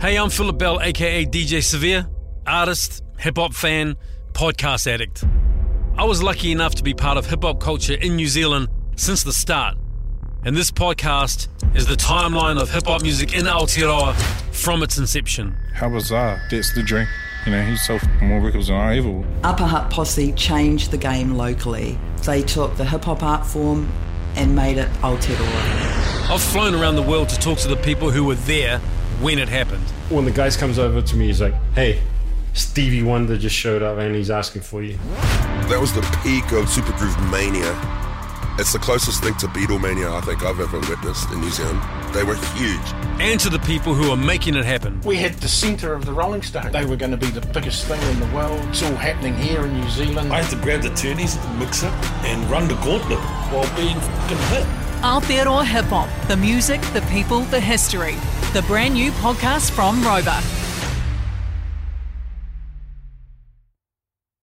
Hey, I'm Philip Bell, aka DJ Sir-Vere, artist, hip hop fan, podcast addict. I was lucky enough to be part of hip hop culture in New Zealand since the start. And this podcast is the timeline of hip hop music in Aotearoa from its inception. How bizarre. That's the dream. You know, he's so more records than I ever will. Upper Hut Posse changed the game locally. They took the hip hop art form and made it Aotearoa. I've flown around the world to talk to the people who were there when it happened. When the guys comes over to me, he's like, "Hey, Stevie Wonder just showed up and he's asking for you." That was the peak of Supergroove mania. It's the closest thing to Beatlemania I think I've ever witnessed in New Zealand. They were huge. And to the people who are making it happen. We had the centre of the Rolling Stones. They were going to be the biggest thing in the world. It's all happening here in New Zealand. I had to grab the turnies, mix it, and run the gauntlet while being fucking hit. Aotearoa Hip Hop, the music, the people, the history. The brand new podcast from Rova.